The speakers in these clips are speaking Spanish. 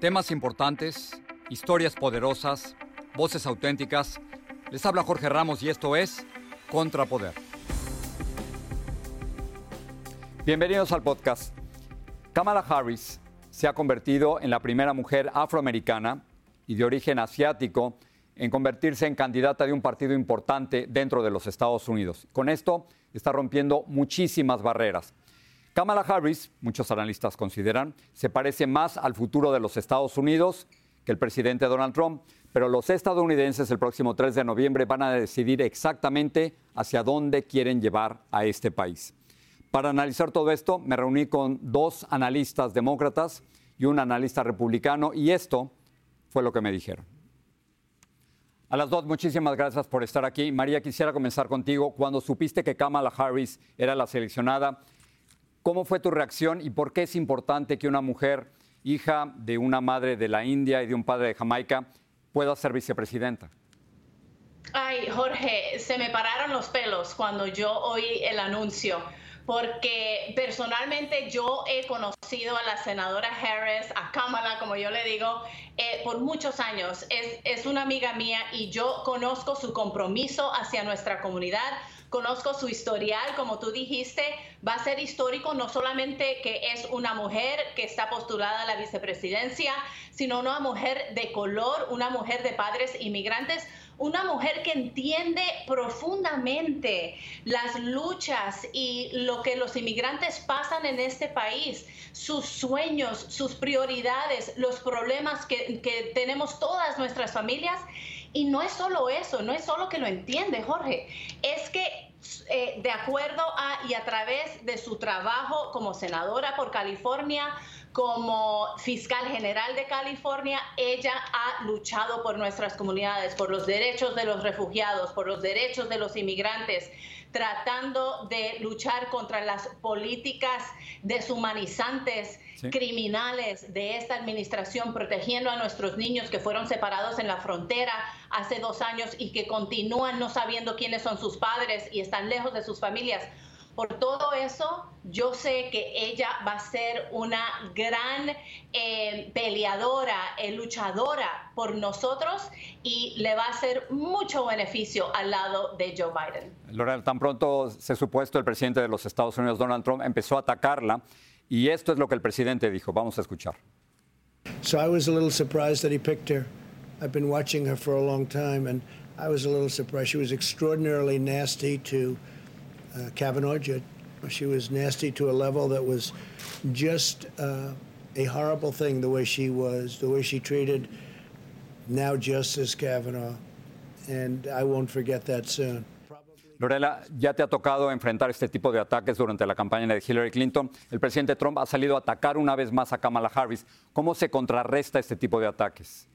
Temas importantes, historias poderosas, voces auténticas. Les habla Jorge Ramos y esto es Contrapoder. Bienvenidos al podcast. Kamala Harris se ha convertido en la primera mujer afroamericana y de origen asiático en convertirse en candidata de un partido importante dentro de los Estados Unidos. Con esto está rompiendo muchísimas barreras. Kamala Harris, muchos analistas consideran, se parece más al futuro de los Estados Unidos que el presidente Donald Trump, pero los estadounidenses el próximo 3 de noviembre van a decidir exactamente hacia dónde quieren llevar a este país. Para analizar todo esto, me reuní con dos analistas demócratas y un analista republicano y esto fue lo que me dijeron. A las dos, muchísimas gracias por estar aquí. María, quisiera comenzar contigo. Cuando supiste que Kamala Harris era la seleccionada, ¿Cómo fue tu reacción y por qué es importante que una mujer, hija de una madre de la India y de un padre de Jamaica, pueda ser vicepresidenta? Ay, Jorge, se me pararon los pelos cuando yo oí el anuncio, porque personalmente yo he conocido a la senadora Harris, a Kamala, como yo le digo, eh, por muchos años. Es, es una amiga mía y yo conozco su compromiso hacia nuestra comunidad conozco su historial, como tú dijiste, va a ser histórico no solamente que es una mujer que está postulada a la vicepresidencia, sino una mujer de color, una mujer de padres inmigrantes, una mujer que entiende profundamente las luchas y lo que los inmigrantes pasan en este país, sus sueños, sus prioridades, los problemas que, que tenemos todas nuestras familias y no es solo eso, no es solo que lo entiende Jorge, es que eh, de acuerdo a y a través de su trabajo como senadora por California, como fiscal general de California, ella ha luchado por nuestras comunidades, por los derechos de los refugiados, por los derechos de los inmigrantes, tratando de luchar contra las políticas deshumanizantes, criminales de esta administración, protegiendo a nuestros niños que fueron separados en la frontera hace dos años y que continúan no sabiendo quiénes son sus padres y están lejos de sus familias. Por todo eso, yo sé que ella va a ser una gran eh, peleadora, eh, luchadora por nosotros y le va a hacer mucho beneficio al lado de Joe Biden. Lorena, tan pronto se supuesto el presidente de los Estados Unidos, Donald Trump, empezó a atacarla y esto es lo que el presidente dijo. Vamos a escuchar. So I was a little surprised that he picked her. I've been watching her for a long time, and I was a little surprised. She was extraordinarily nasty to uh, Kavanaugh. She was nasty to a level that was just uh, a horrible thing. The way she was, the way she treated now Justice Kavanaugh, and I won't forget that soon. Lorela, ya te ha tocado enfrentar este tipo de ataques durante la campaña de Hillary Clinton. El presidente Trump ha salido a atacar una vez más a Kamala Harris. ¿Cómo se contrarresta este tipo de ataques?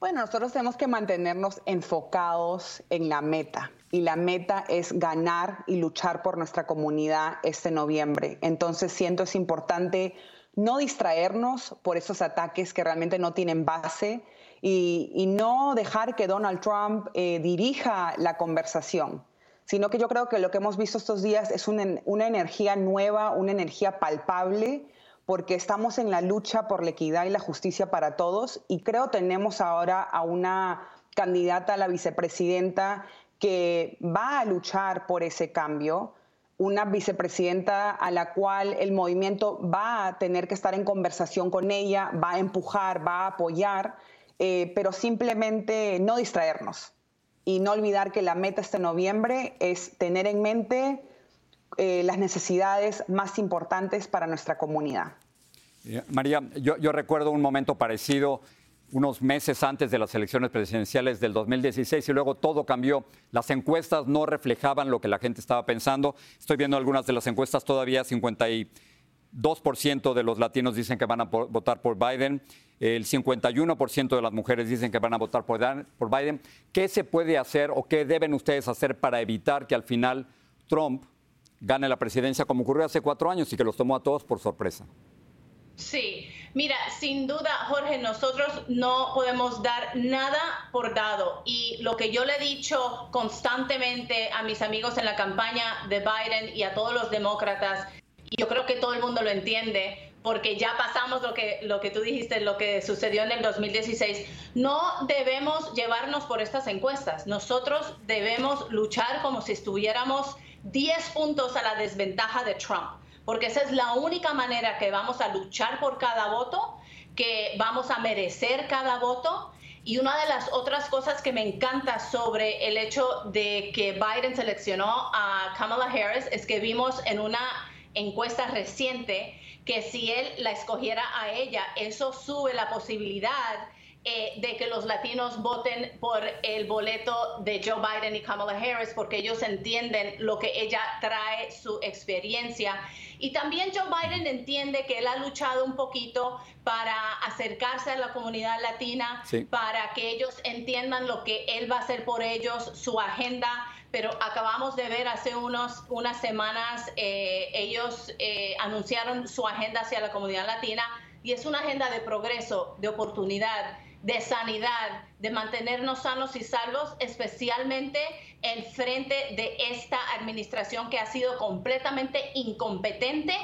Bueno, nosotros tenemos que mantenernos enfocados en la meta y la meta es ganar y luchar por nuestra comunidad este noviembre. Entonces siento es importante no distraernos por esos ataques que realmente no tienen base y, no dejar que Donald Trump eh, dirija la conversación, sino que yo creo que lo que hemos visto estos días es una, una energía nueva, una energía palpable, porque estamos en la lucha por la equidad y la justicia para todos y creo tenemos ahora a una candidata a la vicepresidenta que va a luchar por ese cambio, una vicepresidenta a la cual el movimiento va a tener que estar en conversación con ella, va a empujar, va a apoyar, eh, pero simplemente no distraernos y no olvidar que la meta este noviembre es tener en mente eh, las necesidades más importantes para nuestra comunidad. María, yo, recuerdo un momento parecido unos meses antes de las elecciones presidenciales del 2016 y luego todo cambió. Las encuestas no reflejaban lo que la gente estaba pensando. Estoy viendo algunas de las encuestas todavía, 52% de los latinos dicen que van a votar por Biden, el 51% de las mujeres dicen que van a votar por, por Biden. ¿Qué se puede hacer o qué deben ustedes hacer para evitar que al final Trump gane la presidencia como ocurrió hace cuatro años y que los tomó a todos por sorpresa? Sí, mira, sin duda, Jorge, nosotros no podemos dar nada por dado. Y lo que yo le he dicho constantemente a mis amigos en la campaña de Biden y a todos los demócratas, y yo creo que todo el mundo lo entiende, porque ya pasamos lo que, lo que tú dijiste, lo que sucedió en el 2016. No debemos llevarnos por estas encuestas. Nosotros debemos luchar como si estuviéramos 10 puntos a la desventaja de Trump porque esa es la única manera que vamos a luchar por cada voto, que vamos a merecer cada voto. Y una de las otras cosas que me encanta sobre el hecho de que Biden seleccionó a Kamala Harris es que vimos en una encuesta reciente que si él la escogiera a ella, eso sube la posibilidad eh, de que los latinos voten por el boleto de Joe Biden y Kamala Harris porque ellos entienden lo que ella trae, su experiencia. Y también Joe Biden entiende que él ha luchado un poquito para acercarse a la comunidad latina, para que ellos entiendan lo que él va a hacer por ellos, su agenda. Pero acabamos de ver hace unos, unas semanas, eh, ellos eh, anunciaron su agenda hacia la comunidad latina y es una agenda de progreso, de oportunidad de sanidad, de mantenernos sanos y salvos, especialmente en frente de esta administración que ha sido completamente incompetente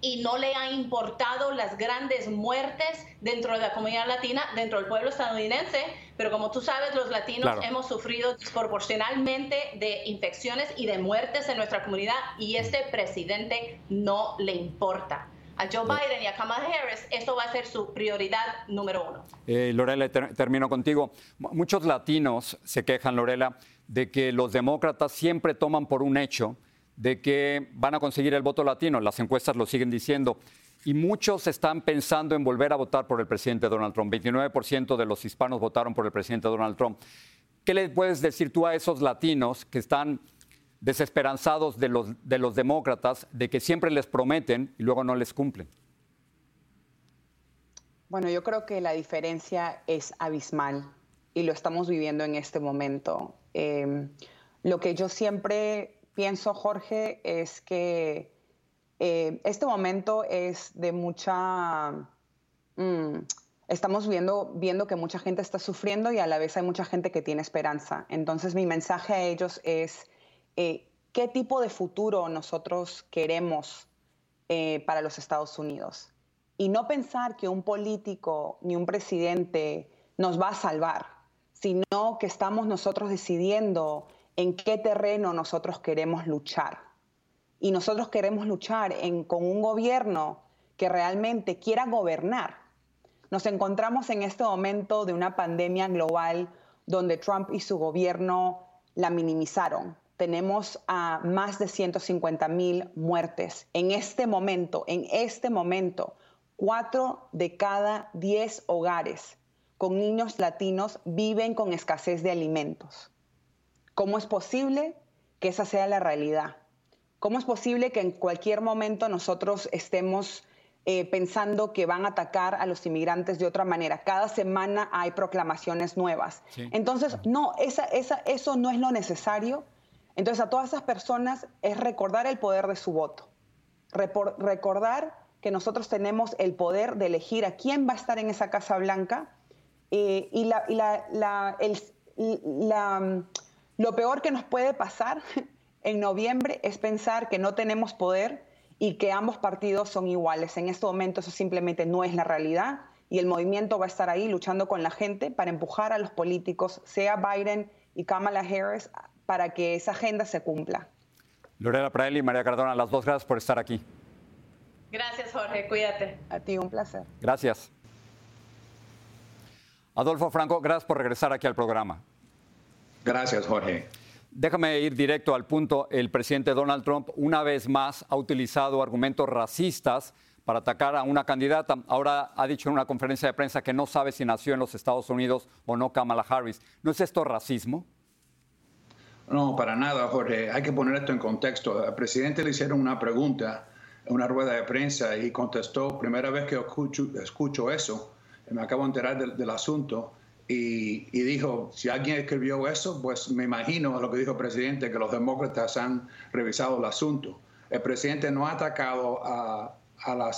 y no le ha importado las grandes muertes dentro de la comunidad latina, dentro del pueblo estadounidense, pero como tú sabes, los latinos hemos sufrido desproporcionalmente de infecciones y de muertes en nuestra comunidad y este presidente no le importa a Joe Biden y a Kamala Harris, eso va a ser su prioridad número uno. Eh, Lorela, termino contigo. Muchos latinos se quejan, Lorela, de que los demócratas siempre toman por un hecho de que van a conseguir el voto latino. Las encuestas lo siguen diciendo. Y muchos están pensando en volver a votar por el presidente Donald Trump. 29% de los hispanos votaron por el presidente Donald Trump. ¿Qué le puedes decir tú a esos latinos que están desesperanzados de los, de los demócratas de que siempre les prometen y luego no les cumplen? Bueno, yo creo que la diferencia es abismal y lo estamos viviendo en este momento. Em, lo que yo siempre pienso, Jorge, es que eh, este momento es de mucha... Mm, estamos viendo, viendo que mucha gente está sufriendo y a la vez hay mucha gente que tiene esperanza. Entonces mi mensaje a ellos es eh, qué tipo de futuro nosotros queremos eh, para los Estados Unidos. Y no pensar que un político ni un presidente nos va a salvar, sino que estamos nosotros decidiendo en qué terreno nosotros queremos luchar. Y nosotros queremos luchar con un gobierno que realmente quiera gobernar. Nos encontramos en este momento de una pandemia global donde Trump y su gobierno la minimizaron, tenemos a más de 150 mil muertes. En este momento, en este momento, cuatro de cada diez hogares con niños latinos viven con escasez de alimentos. ¿Cómo es posible que esa sea la realidad? ¿Cómo es posible que en cualquier momento nosotros estemos eh, pensando que van a atacar a los inmigrantes de otra manera? Cada semana hay proclamaciones nuevas. Entonces, no, esa, esa, eso no es lo necesario entonces a todas esas personas es recordar el poder de su voto, recordar que nosotros tenemos el poder de elegir a quién va a estar en esa Casa Blanca eh, y, lo peor que nos puede pasar en noviembre es pensar que no tenemos poder y que ambos partidos son iguales. En este momento eso simplemente no es la realidad y el movimiento va a estar ahí luchando con la gente para empujar a los políticos, sea Biden y Kamala Harris, para que esa agenda se cumpla. Lorena Praeli y María Cardona, las dos gracias por estar aquí. Gracias, Jorge. Cuídate. A ti, un placer. Gracias. Adolfo Franco, gracias por regresar aquí al programa. Gracias, Jorge. Déjame ir directo al punto. El presidente Donald Trump una vez más ha utilizado argumentos racistas para atacar a una candidata. Ahora ha dicho en una conferencia de prensa que no sabe si nació en los Estados Unidos o no Kamala Harris. ¿No es esto racismo? No, para nada, Jorge. Hay que poner esto en contexto. Al presidente le hicieron una pregunta en una rueda de prensa y contestó, primera vez que escucho, eso, me acabo de enterar del asunto y, dijo, si alguien escribió eso, pues me imagino lo que dijo el presidente, que los demócratas han revisado el asunto. El presidente no ha atacado a, la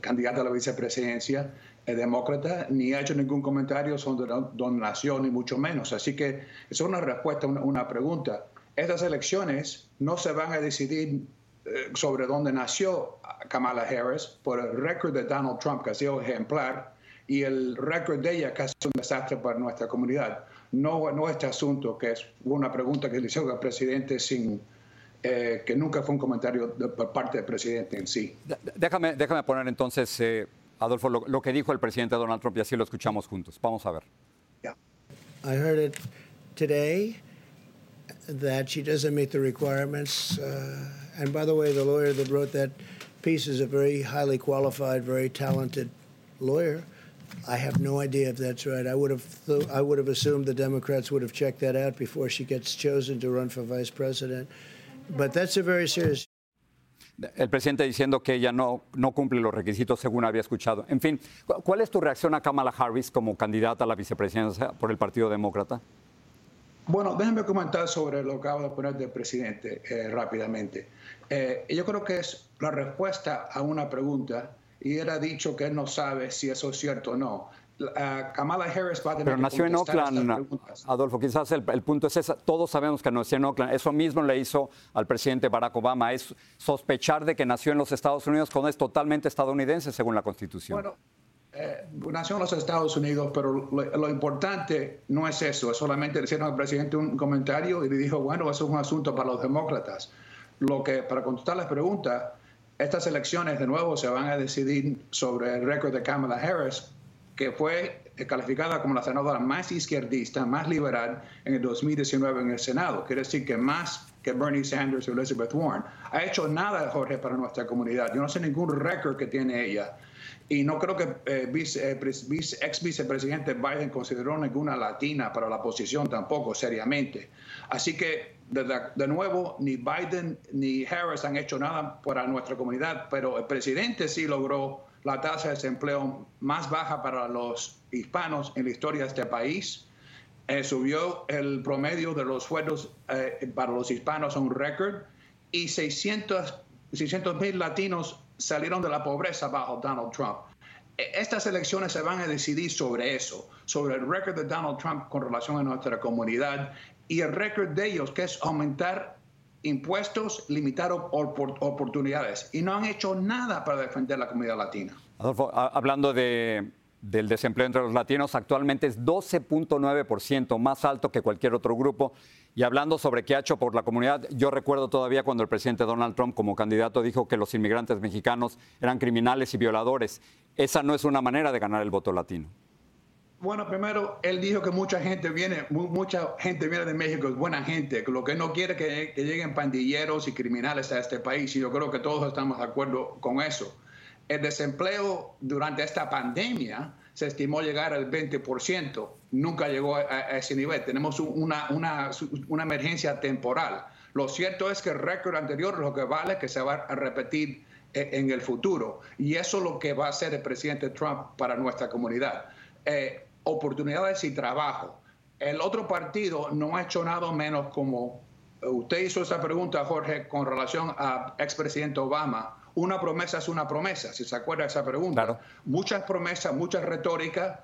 candidata a la vicepresidencia demócrata, ni ha hecho ningún comentario sobre dónde nació, ni mucho menos. Así que es una respuesta a una, pregunta. Estas elecciones no se van a decidir eh, sobre dónde nació Kamala Harris por el récord de Donald Trump, que ha sido ejemplar, y el récord de ella es un desastre para nuestra comunidad. No, no este asunto, que es una pregunta que le hizo al presidente sin, eh, que nunca fue un comentario por parte del presidente en sí. Déjame, déjame poner entonces, eh, Adolfo, lo, lo, que dijo el presidente Donald Trump y así lo escuchamos juntos. Vamos a ver. Yeah. I heard it today that she doesn't meet the requirements. Uh, and by the way, the lawyer that wrote that piece is a very highly qualified, very talented lawyer. I have no idea if that's right. I would have th- I would have assumed the Democrats would have checked that out before she gets chosen to run for vice president. But that's a very serious. El presidente diciendo que ella no, no cumple los requisitos según había escuchado. En fin, ¿cuál es tu reacción a Kamala Harris como candidata a la vicepresidencia por el Partido Demócrata? Bueno, déjenme comentar sobre lo que acaba de poner del presidente eh, rápidamente. Eh, yo creo que es la respuesta a una pregunta y era dicho que él no sabe si eso es cierto o no. Kamala Harris va a tener Pero nació en Oakland, Adolfo, quizás el, punto es ese, todos sabemos que nació en Oakland, eso mismo le hizo al presidente Barack Obama, es sospechar de que nació en los Estados Unidos cuando es totalmente estadounidense según la Constitución. Bueno, eh, nació en los Estados Unidos, pero lo, importante no es eso, es solamente decir al presidente un comentario y le dijo, bueno, eso es un asunto para los demócratas. Lo que, para contestar la pregunta, estas elecciones de nuevo se van a decidir sobre el récord de Kamala Harris, que fue calificada como la senadora más izquierdista, más liberal en el 2019 en el Senado. Quiere decir que más que Bernie Sanders o Elizabeth Warren. Ha hecho nada, Jorge, para nuestra comunidad. Yo no sé ningún récord que tiene ella. Y no creo que eh, vice, eh, ex vicepresidente Biden consideró ninguna latina para la posición tampoco, seriamente. Así que de, nuevo, ni Biden ni Harris han hecho nada para nuestra comunidad, pero el presidente sí logró la tasa de desempleo más baja para los hispanos en la historia de este país. Eh, subió el promedio de los sueldos eh, para los hispanos a un récord y 600 mil latinos salieron de la pobreza bajo Donald Trump. E, estas elecciones se van a decidir sobre eso, sobre el récord de Donald Trump con relación a nuestra comunidad y el récord de ellos, que es aumentar impuestos, limitar oportunidades. Y no han hecho nada para defender la comunidad latina. Adolfo, hablando de, del desempleo entre los latinos, actualmente es 12.9%, más alto que cualquier otro grupo. Y hablando sobre qué ha hecho por la comunidad, yo recuerdo todavía cuando el presidente Donald Trump como candidato dijo que los inmigrantes mexicanos eran criminales y violadores. Esa no es una manera de ganar el voto latino. Bueno, primero, él dijo que mucha gente viene, mucha gente viene de México, es buena gente, lo que no quiere que, que lleguen pandilleros y criminales a este país, y yo creo que todos estamos de acuerdo con eso. El desempleo durante esta pandemia se estimó llegar al 20%, nunca llegó a, ese nivel. Tenemos una, una, una, emergencia temporal. Lo cierto es que el récord anterior lo que vale es que se va a repetir eh, en el futuro. Y eso es lo que va a hacer el presidente Trump para nuestra comunidad. Eh, oportunidades y trabajo. El otro partido no ha hecho nada menos como usted hizo esa pregunta, Jorge, con relación a expresidente Obama. Una promesa es una promesa, si se acuerda de esa pregunta. Muchas promesas, muchas retóricas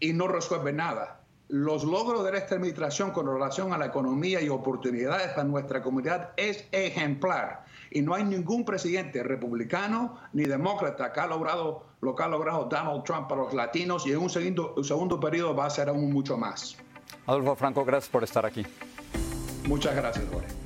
y no resuelve nada. los logros de esta administración con relación a la economía y oportunidades para nuestra comunidad es ejemplar. Y no hay ningún presidente republicano ni demócrata que ha logrado lo que ha logrado Donald Trump para los latinos y en un segundo, un segundo periodo va a ser aún mucho más. Adolfo Franco, gracias por estar aquí. Muchas gracias, Jorge.